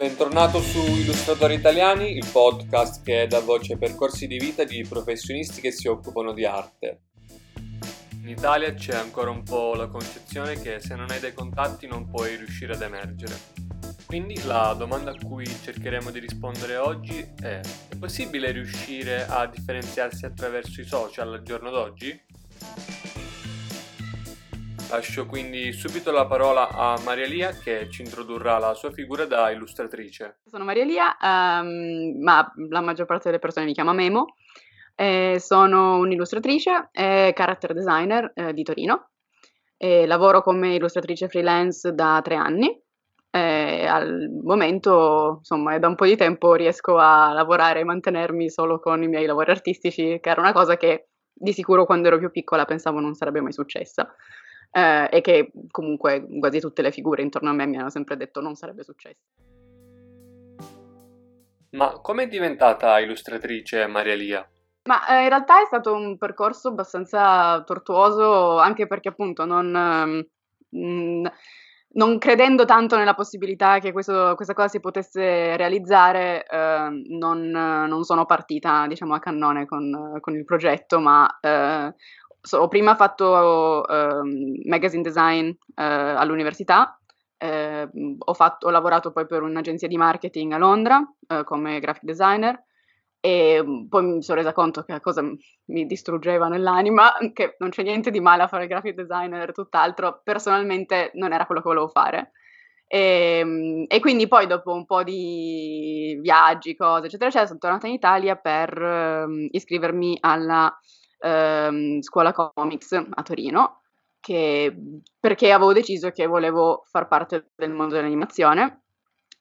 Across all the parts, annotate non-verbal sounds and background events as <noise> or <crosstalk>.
Bentornato su Illustratori Italiani, il podcast che dà voce ai percorsi di vita di professionisti che si occupano di arte. In Italia c'è ancora un po' la concezione che se non hai dei contatti non puoi riuscire ad emergere. Quindi la domanda a cui cercheremo di rispondere oggi è: è possibile riuscire a differenziarsi attraverso i social al giorno d'oggi? Lascio quindi subito la parola a Maria Lia che ci introdurrà la sua figura da illustratrice. Sono Maria Lia, um, ma la maggior parte delle persone mi chiama Memo. Eh, sono un'illustratrice e character designer eh, di Torino. E lavoro come illustratrice freelance da tre anni. Al momento, insomma, è da un po' di tempo riesco a lavorare e mantenermi solo con i miei lavori artistici, che era una cosa che di sicuro quando ero più piccola pensavo non sarebbe mai successa eh, e che comunque quasi tutte le figure intorno a me mi hanno sempre detto non sarebbe successo. Ma come è diventata illustratrice Maria Lia? Ma eh, in realtà è stato un percorso abbastanza tortuoso, anche perché appunto non, mm, non credendo tanto nella possibilità che questo, questa cosa si potesse realizzare, eh, non, non, sono partita diciamo a cannone con, con il progetto, ma eh, so, ho prima fatto uh, magazine design uh, all'università, uh, ho, fatto, ho, lavorato poi per un'agenzia di marketing a Londra eh, come graphic designer e mm, poi mi sono resa conto che la cosa mi distruggeva nell'anima, <laughs> che non c'è niente di male a fare graphic designer, tutt'altro, personalmente non era quello che volevo fare. E, ehm, e, quindi poi dopo un po' di viaggi, cose, eccetera, eccetera, sono tornata in Italia per uh, iscrivermi alla ehm, scuola comics a Torino, che, perché avevo deciso che volevo far parte del mondo dell'animazione.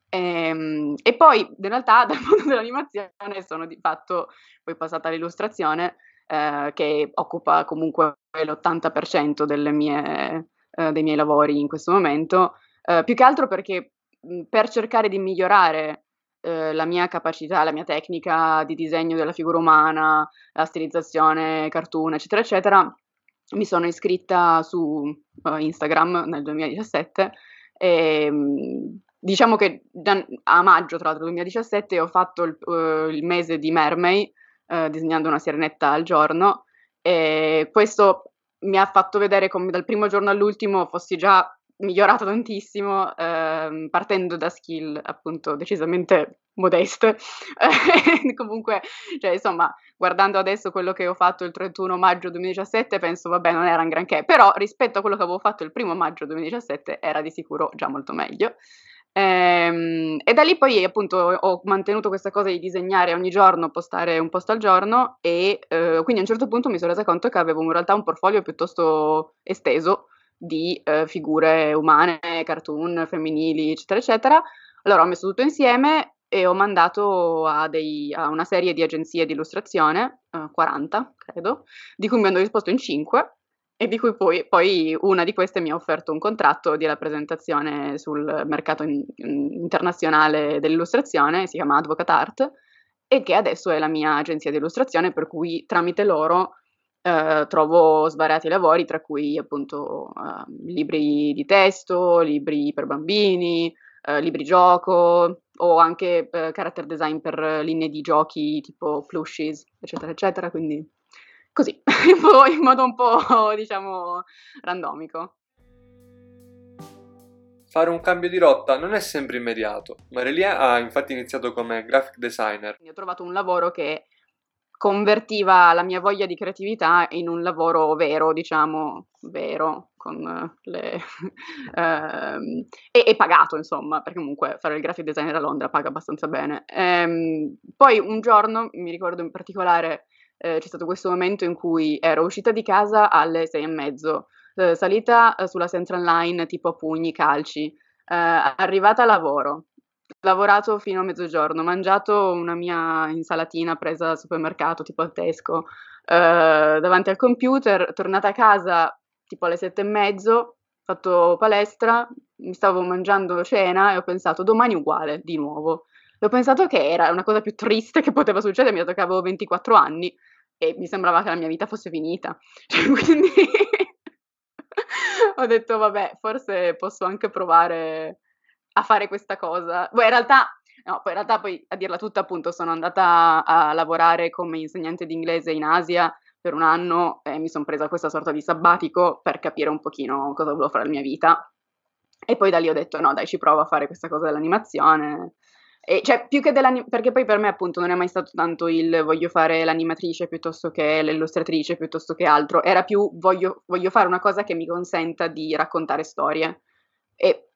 E, ehm, e poi in realtà <laughs> dal mondo dell'animazione sono di fatto poi passata all'illustrazione, eh, che occupa comunque l'80% mie, eh, dei miei lavori in questo momento, eh, più che altro perché per cercare di migliorare eh, la mia capacità, la mia tecnica di disegno della figura umana, la stilizzazione, cartoon, eccetera, eccetera, mi sono iscritta su uh, Instagram nel 2017 e diciamo che a maggio tra l'altro 2017 ho fatto il, uh, il mese di Mermay uh, disegnando una sirenetta al giorno e questo mi ha fatto vedere come dal primo giorno all'ultimo fossi già migliorato tantissimo, ehm, partendo da skill appunto decisamente modeste. <laughs> Comunque, cioè, insomma, guardando adesso quello che ho fatto il 31 maggio 2017, penso, vabbè, non era un granché, però rispetto a quello che avevo fatto il primo maggio 2017 era di sicuro già molto meglio. Ehm, e da lì poi appunto ho mantenuto questa cosa di disegnare ogni giorno, postare un post al giorno e eh, quindi a un certo punto mi sono resa conto che avevo in realtà un portfolio piuttosto esteso di eh, figure umane, cartoon, femminili, eccetera, eccetera. Allora ho messo tutto insieme e ho mandato a, dei, a una serie di agenzie di illustrazione, eh, 40 credo, di cui mi hanno risposto in 5 e di cui poi, poi, una di queste mi ha offerto un contratto di rappresentazione sul mercato in, in, internazionale dell'illustrazione, si chiama Advocate Art, e che adesso è la mia agenzia di illustrazione, per cui tramite loro eh, trovo svariati lavori, tra cui appunto eh, libri di testo, libri per bambini, eh, libri gioco o anche eh, character design per linee di giochi tipo plushies, eccetera, eccetera. Quindi così, <laughs> in modo un po' diciamo randomico. Fare un cambio di rotta non è sempre immediato. Marelia ha infatti iniziato come graphic designer. Ho trovato un lavoro che convertiva la mia voglia di creatività in un lavoro vero, diciamo, vero, con le, <laughs> ehm, e, e, pagato, insomma, perché comunque fare il graphic designer a Londra paga abbastanza bene. Ehm, poi un giorno, mi ricordo in particolare, eh, c'è stato questo momento in cui ero uscita di casa alle sei e mezzo, eh, salita eh, sulla Central Line tipo a pugni, calci, eh, arrivata a lavoro, lavorato fino a mezzogiorno, mangiato una mia insalatina presa al supermercato, tipo al Tesco, eh, davanti al computer, tornata a casa tipo alle sette e mezzo, fatto palestra, mi stavo mangiando cena e ho pensato domani uguale, di nuovo. E ho pensato che era una cosa più triste che poteva succedermi, dato che avevo 24 anni e mi sembrava che la mia vita fosse finita. <laughs> quindi <laughs> ho detto, vabbè, forse posso anche provare a fare questa cosa. Poi in realtà, no, poi in realtà poi a dirla tutta appunto sono andata a lavorare come insegnante di inglese in Asia per un anno e mi sono presa questa sorta di sabbatico per capire un pochino cosa volevo fare nella mia vita. E poi da lì ho detto no dai ci provo a fare questa cosa dell'animazione. E, cioè, più che dell'animazione, perché poi per me appunto non è mai stato tanto il voglio fare l'animatrice piuttosto che l'illustratrice piuttosto che altro, era più voglio, voglio fare una cosa che mi consenta di raccontare storie. E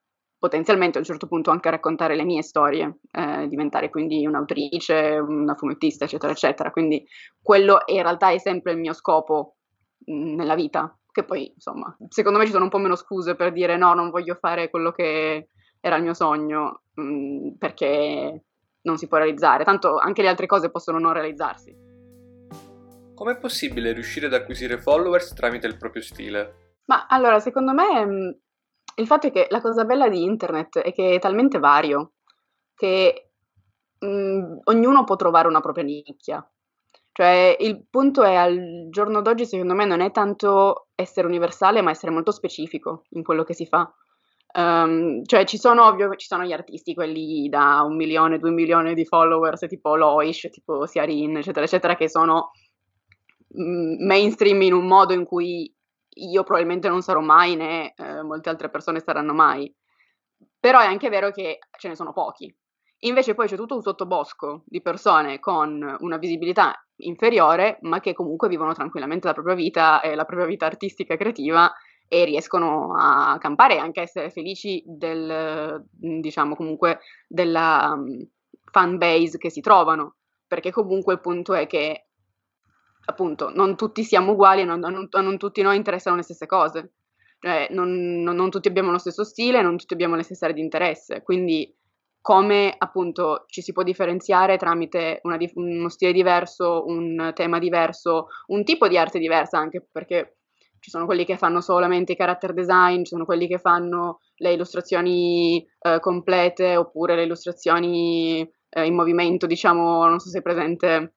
potenzialmente a un certo punto anche raccontare le mie storie, eh, diventare quindi un'autrice, una fumettista, eccetera, eccetera. Quindi quello in realtà è sempre il mio scopo mh, mm, nella vita, che poi insomma, secondo me ci sono un po' meno scuse per dire no, non voglio fare quello che era il mio sogno, mh, mm, perché non si può realizzare, tanto anche le altre cose possono non realizzarsi. Com'è possibile riuscire ad acquisire followers tramite il proprio stile? Ma allora, secondo me mm, il fatto è che la cosa bella di internet è che è talmente vario che mh, ognuno può trovare una propria nicchia. Cioè, il punto è al giorno d'oggi, secondo me, non è tanto essere universale, ma essere molto specifico in quello che si fa. Um, cioè, ci sono ovvio, ci sono gli artisti, quelli da un milione, due milioni di followers, tipo Loish, tipo Siarin, eccetera, eccetera, che sono mh, mainstream in un modo in cui io probabilmente non sarò mai né eh, molte altre persone saranno mai. Però è anche vero che ce ne sono pochi. Invece poi c'è tutto un sottobosco di persone con una visibilità inferiore, ma che comunque vivono tranquillamente la propria vita e la propria vita artistica e creativa e riescono a campare e anche a essere felici del, diciamo comunque, della um, fan base che si trovano. Perché comunque il punto è che appunto, non tutti siamo uguali e non, non, non, tutti noi interessano le stesse cose. Cioè, non, non, tutti abbiamo lo stesso stile, non tutti abbiamo le stesse aree di interesse. Quindi, come appunto ci si può differenziare tramite una, uno stile diverso, un tema diverso, un tipo di arte diversa, anche perché ci sono quelli che fanno solamente i character design, ci sono quelli che fanno le illustrazioni eh, complete oppure le illustrazioni eh, in movimento, diciamo, non so se è presente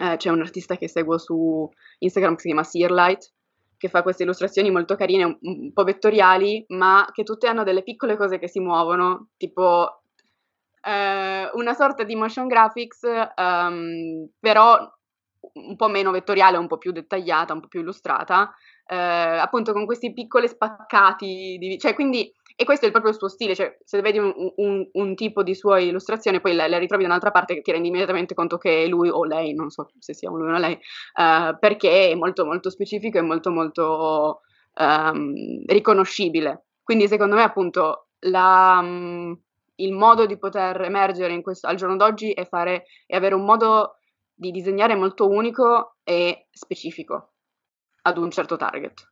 eh, c'è un artista che seguo su Instagram che si chiama Searlight, che fa queste illustrazioni molto carine, un, un, po' vettoriali, ma che tutte hanno delle piccole cose che si muovono, tipo eh, una sorta di motion graphics, um, però un po' meno vettoriale, un po' più dettagliata, un po' più illustrata, eh, appunto con questi piccoli spaccati, di, cioè quindi e questo è proprio il suo stile, cioè se vedi un, un, un tipo di sua illustrazione, poi la, la, ritrovi da un'altra parte che ti rendi immediatamente conto che è lui o lei, non so se sia lui o lei, uh, perché è molto molto specifico e molto molto um, riconoscibile. Quindi secondo me appunto la, um, il modo di poter emergere questo, al giorno d'oggi è, fare, è avere un modo di disegnare molto unico e specifico ad un certo target.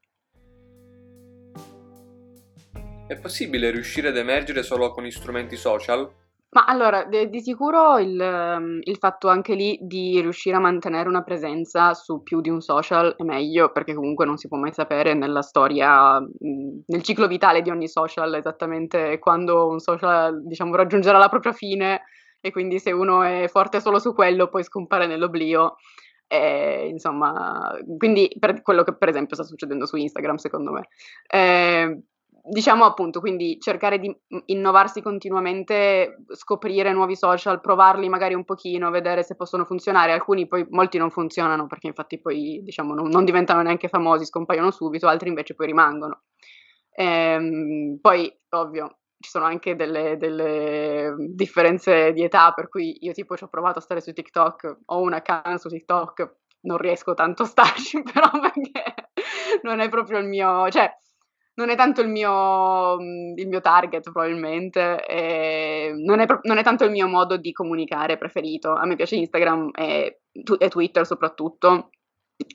È possibile riuscire ad emergere solo con gli strumenti social? Ma allora, de- di sicuro il, ehm, il fatto anche lì di riuscire a mantenere una presenza su più di un social è meglio, perché comunque non si può mai sapere nella storia, nel ciclo vitale di ogni social, esattamente quando un social, diciamo, raggiungerà la propria fine e quindi se uno è forte solo su quello poi scompare nell'oblio. E, insomma, quindi per quello che per esempio sta succedendo su Instagram, secondo me. Eh, diciamo appunto, quindi cercare di innovarsi continuamente, scoprire nuovi social, provarli magari un pochino, vedere se possono funzionare. Alcuni poi, molti non funzionano perché infatti poi diciamo non, non diventano neanche famosi, scompaiono subito, altri invece poi rimangono. Ehm, poi, ovvio, ci sono anche delle, delle, differenze di età, per cui io tipo ci ho provato a stare su TikTok, ho un account su TikTok, non riesco tanto a starci, <laughs> però perché non è proprio il mio, cioè non è tanto il mio, mhmm, il mio target probabilmente, non è, non, è, tanto il mio modo di comunicare preferito. A me piace Instagram e, e Twitter soprattutto.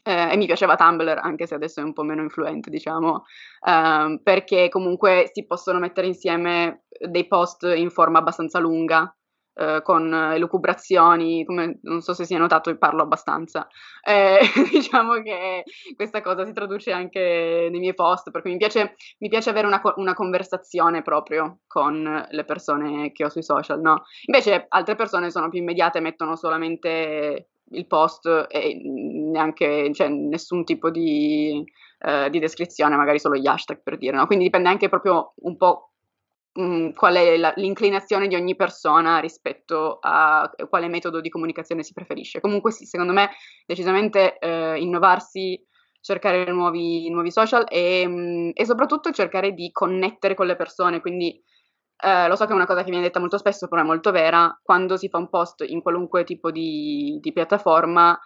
Eh, e mi piaceva Tumblr, anche se adesso è un po' meno influente, diciamo, eh, perché comunque si possono mettere insieme dei post in forma abbastanza lunga, eh, con elucubrazioni, come non so se si è notato, parlo abbastanza. Eh, <laughs> diciamo che questa cosa si traduce anche nei miei post, perché mi piace, mi piace avere una, una, conversazione proprio con le persone che ho sui social, no? Invece altre persone sono più immediate, mettono solamente il post e neanche, cioè, nessun tipo di, eh, di descrizione, magari solo gli hashtag per dire, no? Quindi dipende anche proprio un po' mh, mm, qual è la, l'inclinazione di ogni persona rispetto a quale metodo di comunicazione si preferisce. Comunque sì, secondo me decisamente eh, innovarsi, cercare nuovi, nuovi social e, mh, mm, e, soprattutto cercare di connettere con le persone, quindi eh, lo so che è una cosa che viene detta molto spesso, però è molto vera, quando si fa un post in qualunque tipo di, di piattaforma,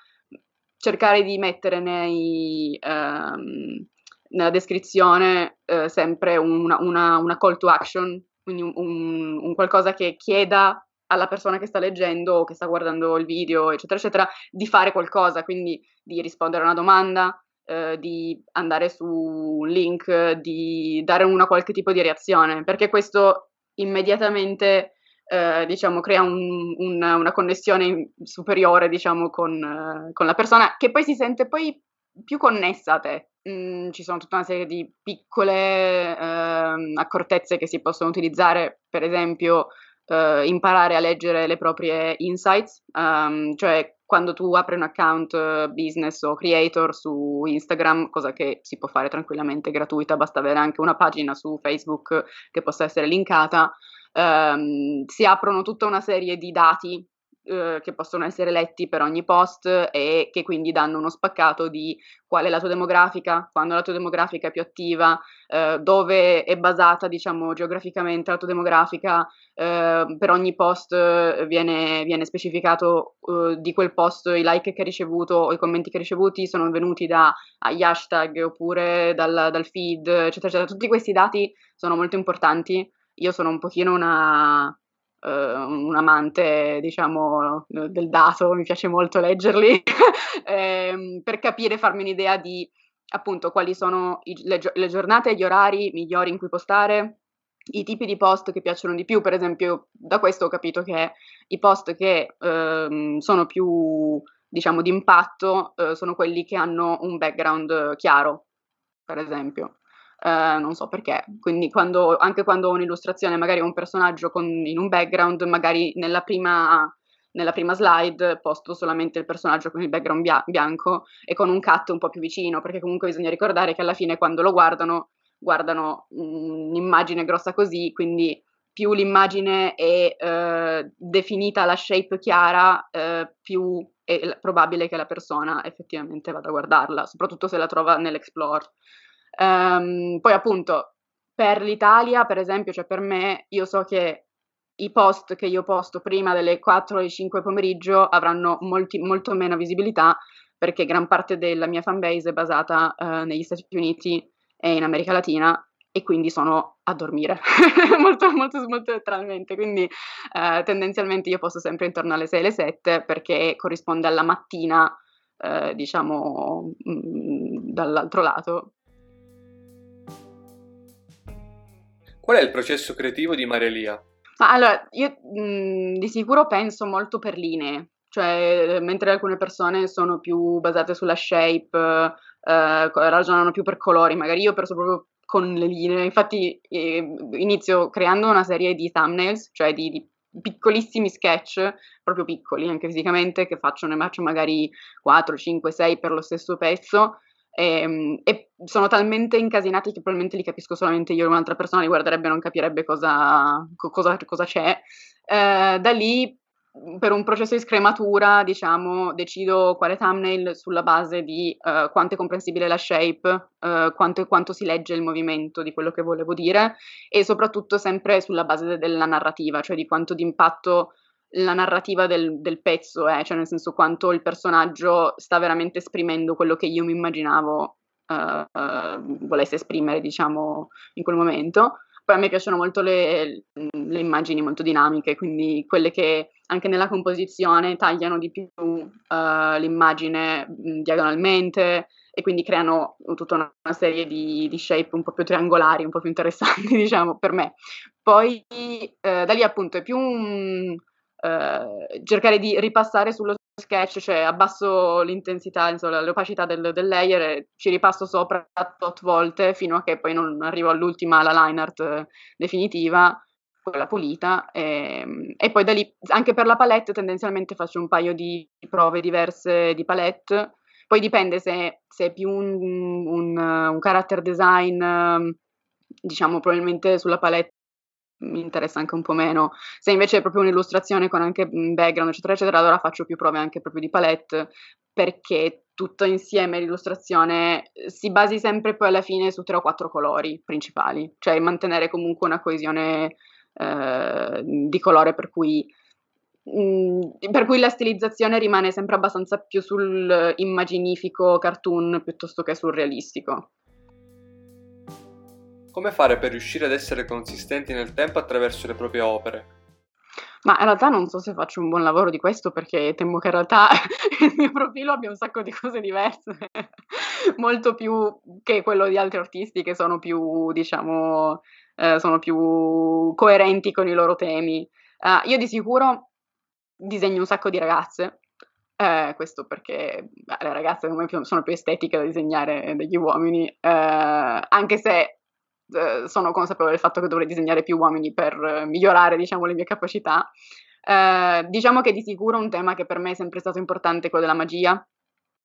cercare di mettere nei... Ehm, nella descrizione eh, sempre una, una, una, call to action, quindi un, un, qualcosa che chieda alla persona che sta leggendo o che sta guardando il video, eccetera, eccetera, di fare qualcosa, quindi di rispondere a una domanda, eh, di andare su un link, di dare una qualche tipo di reazione, perché questo immediatamente eh, diciamo, crea un, un, una connessione superiore diciamo, con, eh, con, la persona che poi si sente poi più connessa a te. Mm, ci sono tutta una serie di piccole eh, accortezze che si possono utilizzare, per esempio eh, imparare a leggere le proprie insights, um, cioè quando tu apri un account uh, business o creator su Instagram, cosa che si può fare tranquillamente gratuita, basta avere anche una pagina su Facebook che possa essere linkata, um, si aprono tutta una serie di dati eh, che possono essere letti per ogni post e che quindi danno uno spaccato di qual è la tua demografica, quando la tua demografica è più attiva, eh, dove è basata diciamo geograficamente la tua demografica, eh, per ogni post viene, viene specificato uh, di quel post i like che hai ricevuto o i commenti che hai ricevuti sono venuti da agli hashtag oppure dal, dal feed, eccetera, eccetera. Tutti questi dati sono molto importanti. Io sono un pochino una, uh, un amante, diciamo, del dato, mi piace molto leggerli, <laughs> eh, per capire, farmi un'idea di appunto quali sono i, le, le giornate e gli orari migliori in cui postare, i tipi di post che piacciono di più, per esempio, da questo ho capito che i post che eh, sono più, diciamo, di impatto eh, sono quelli che hanno un background chiaro, per esempio. Eh, non so perché. Quindi quando, anche quando ho un'illustrazione, magari un personaggio con, in un background, magari nella prima, nella prima slide posto solamente il personaggio con il background bia- bianco e con un cut un po' più vicino, perché comunque bisogna ricordare che alla fine quando lo guardano, guardano un'immagine grossa così, quindi più l'immagine è eh, definita la shape chiara, eh, più è probabile che la persona effettivamente vada a guardarla, soprattutto se la trova nell'explore. Um, poi appunto per l'Italia, per esempio, cioè per me, io so che i post che io posto prima delle 4 o 5 pomeriggio avranno molti, molto meno visibilità perché gran parte della mia fanbase è basata uh, negli Stati Uniti e in America Latina e quindi sono a dormire <laughs> molto, molto, molto letteralmente. Quindi uh, tendenzialmente io posto sempre intorno alle 6 alle 7 perché corrisponde alla mattina, uh, diciamo, mh, mm, dall'altro lato Qual è il processo creativo di Marelia? Ma allora, io mh, mhmm, di sicuro penso molto per linee, cioè mentre alcune persone sono più basate sulla shape, eh, ragionano più per colori, magari io penso proprio con le linee, infatti eh, inizio creando una serie di thumbnails, cioè di, di piccolissimi sketch, proprio piccoli anche fisicamente, che faccio, ne faccio magari 4, 5, 6 per lo stesso pezzo e, ehm, e, sono talmente incasinati che probabilmente li capisco solamente io, un'altra persona li guarderebbe e non capirebbe cosa, cosa, cosa c'è. Eh, da lì, per un processo di scrematura, diciamo, decido quale thumbnail sulla base di uh, quanto è comprensibile la shape, uh, quanto, quanto, si legge il movimento di quello che volevo dire e soprattutto sempre sulla base de- della narrativa, cioè di quanto di impatto la narrativa del, del pezzo è, cioè nel senso quanto il personaggio sta veramente esprimendo quello che io mi immaginavo uh, uh, volesse esprimere, diciamo, in quel momento. Poi a me piacciono molto le, le, immagini molto dinamiche, quindi quelle che anche nella composizione tagliano di più uh, l'immagine mh, diagonalmente e quindi creano tutta una, una serie di, di, shape un po' più triangolari, un po' più interessanti, <laughs> diciamo, per me. Poi da lì appunto è più un, eh, cercare di ripassare sullo sketch, cioè abbasso l'intensità, insomma, l'opacità del, del, layer e ci ripasso sopra tot volte fino a che poi non arrivo all'ultima, la line art eh, definitiva, quella pulita. E, ehm, e, poi da lì, anche per la palette, tendenzialmente faccio un paio di prove diverse di palette. Poi dipende se, se è più un, un, un character design, diciamo probabilmente sulla palette mi interessa anche un po' meno. Se invece è proprio un'illustrazione con anche background, eccetera, eccetera, allora faccio più prove anche proprio di palette, perché tutto insieme l'illustrazione si basi sempre poi alla fine su tre o quattro colori principali, cioè mantenere comunque una coesione eh, di colore per cui per cui la stilizzazione rimane sempre abbastanza più sul immaginifico cartoon piuttosto che sul realistico. Come fare per riuscire ad essere consistenti nel tempo attraverso le proprie opere? Ma in realtà non so se faccio un buon lavoro di questo perché temo che in realtà <laughs> il mio profilo abbia un sacco di cose diverse, <laughs> molto più che quello di altri artisti che sono più, diciamo, eh, sono più coerenti con i loro temi. Uh, io di sicuro disegno un sacco di ragazze, eh, questo perché beh, le ragazze sono più estetiche da disegnare degli uomini, eh, anche se eh, sono consapevole del fatto che dovrei disegnare più uomini per migliorare diciamo, le mie capacità. Eh, diciamo che di sicuro un tema che per me è sempre stato importante è quello della magia,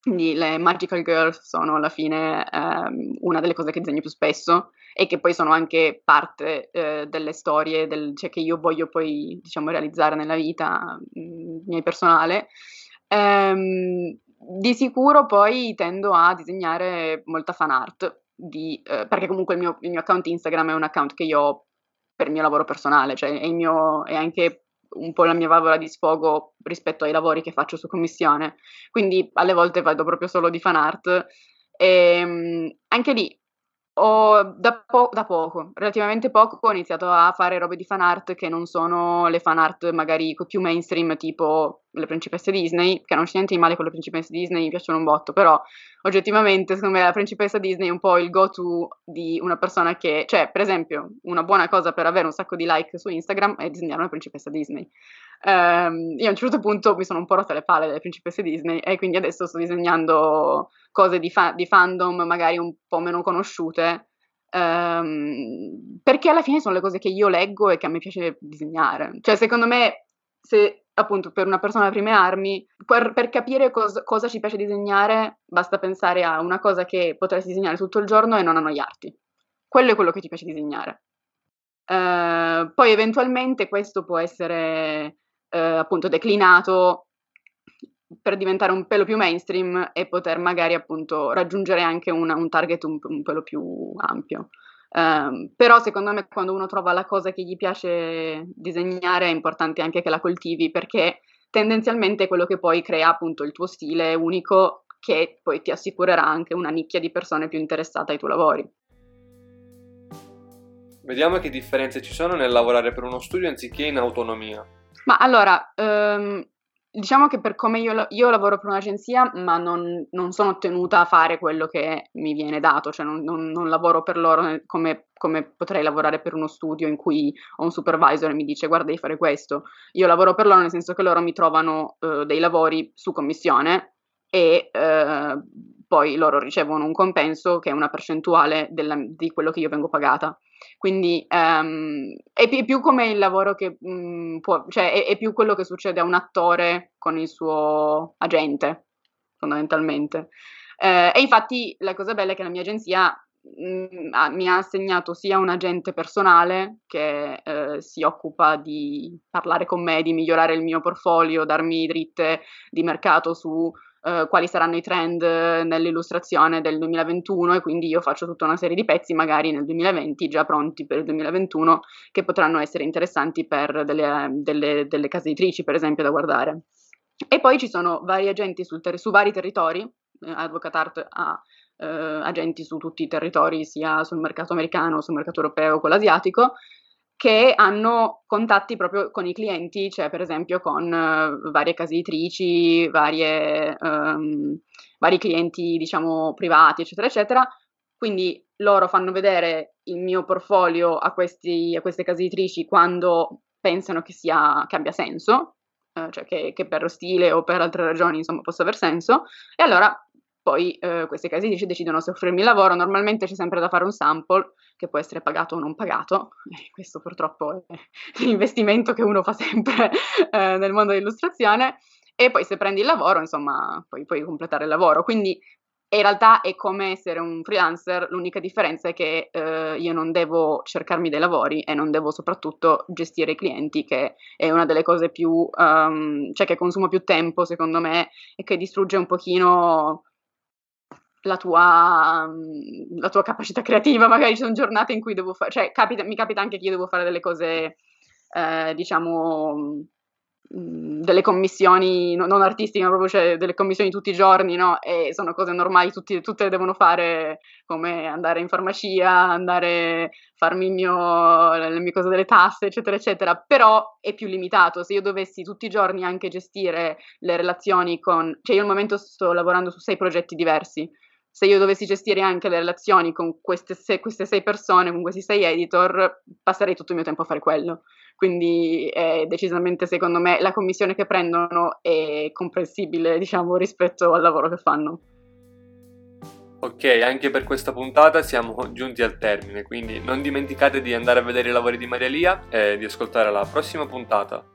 quindi le magical girls sono alla fine ehm, una delle cose che disegno più spesso e che poi sono anche parte eh, delle storie del, cioè che io voglio poi diciamo realizzare nella vita mm, mia personale. Ehm, di sicuro poi tendo a disegnare molta fan art di, eh, perché comunque il mio, il mio account Instagram è un account che io ho per il mio lavoro personale, cioè è, mio, è anche un po' la mia valvola di sfogo rispetto ai lavori che faccio su commissione. Quindi alle volte vado proprio solo di fan art. E ehm, anche lì ho da, po- da, poco, relativamente poco, ho iniziato a fare robe di fan art che non sono le fan art magari più mainstream, tipo le principesse Disney, che non c'è niente di male con le principesse Disney, mi piacciono un botto, però oggettivamente secondo me la principessa Disney è un po' il go-to di una persona che, cioè per esempio una buona cosa per avere un sacco di like su Instagram è disegnare una principessa Disney. Um, io a un certo punto mi sono un po' rotta le palle delle principesse Disney e quindi adesso sto disegnando cose di, fa- di fandom magari un po' meno conosciute, um, perché alla fine sono le cose che io leggo e che a me piace disegnare. Cioè, secondo me, se appunto per una persona alle prime armi, per, per capire cos- cosa ci piace disegnare, basta pensare a una cosa che potresti disegnare tutto il giorno e non annoiarti. Quello è quello che ti piace disegnare. Uh, poi eventualmente questo può essere uh, appunto declinato per diventare un pelo più mainstream e poter magari appunto raggiungere anche una, un target un, un, pelo più ampio. Um, però secondo me quando uno trova la cosa che gli piace disegnare è importante anche che la coltivi perché tendenzialmente è quello che poi crea appunto il tuo stile unico che poi ti assicurerà anche una nicchia di persone più interessate ai tuoi lavori. Vediamo che differenze ci sono nel lavorare per uno studio anziché in autonomia. Ma allora, um, diciamo che per come io, io, lavoro per un'agenzia, ma non, non, sono tenuta a fare quello che mi viene dato, cioè non, non, non lavoro per loro come, come, potrei lavorare per uno studio in cui ho un supervisor e mi dice guarda devi fare questo. Io lavoro per loro nel senso che loro mi trovano uh, dei lavori su commissione e uh, poi loro ricevono un compenso che è una percentuale della, di quello che io vengo pagata. Quindi um, è, più, come il lavoro che um, può, cioè è, è, più quello che succede a un attore con il suo agente, fondamentalmente. Eh, e infatti la cosa bella è che la mia agenzia mm, mi ha assegnato sia un agente personale che eh, si occupa di parlare con me, di migliorare il mio portfolio, darmi dritte di mercato su eh, quali saranno i trend nell'illustrazione del 2021 e quindi io faccio tutta una serie di pezzi magari nel 2020 già pronti per il 2021 che potranno essere interessanti per delle, delle, delle case editrici per esempio da guardare. E poi ci sono vari agenti ter- su vari territori, eh, Advocate Art ha eh, agenti su tutti i territori, sia sul mercato americano, sul mercato europeo, quello asiatico, che hanno contatti proprio con i clienti, cioè per esempio con uh, varie case editrici, varie, um, vari clienti diciamo privati, eccetera, eccetera. Quindi loro fanno vedere il mio portfolio a, questi, a queste case editrici quando pensano che, sia, che abbia senso, uh, cioè che, che, per stile o per altre ragioni insomma possa aver senso, e allora poi uh, queste case editrici decidono se offrirmi il lavoro, normalmente c'è sempre da fare un sample che può essere pagato o non pagato, <laughs> e questo purtroppo è <laughs> l'investimento che uno fa sempre eh, nel mondo dell'illustrazione, e poi se prendi il lavoro, insomma, poi puoi completare il lavoro. Quindi in realtà è come essere un freelancer, l'unica differenza è che eh, io non devo cercarmi dei lavori e non devo soprattutto gestire i clienti, che è una delle cose più, um, cioè che consuma più tempo secondo me e che distrugge un pochino la tua, la tua capacità creativa. Magari ci sono giornate in cui devo fare, cioè capita, mi capita anche che io devo fare delle cose, eh, diciamo Mhmm, delle commissioni non artistiche, ma proprio cioè delle commissioni tutti i giorni, no? E sono cose normali, tutti, tutte le devono fare, come andare in farmacia, andare a farmi mio, le mie cose delle tasse, eccetera, eccetera. Però è più limitato. Se io dovessi tutti i giorni anche gestire le relazioni con... Cioè io al momento sto lavorando su sei progetti diversi. Se io dovessi gestire anche le relazioni con queste sei, queste sei persone, con questi sei editor, passerei tutto il mio tempo a fare quello quindi è decisamente secondo me la commissione che prendono è comprensibile diciamo rispetto al lavoro che fanno. Ok, anche per questa puntata siamo giunti al termine, quindi non dimenticate di andare a vedere i lavori di Maria Lia e di ascoltare la prossima puntata.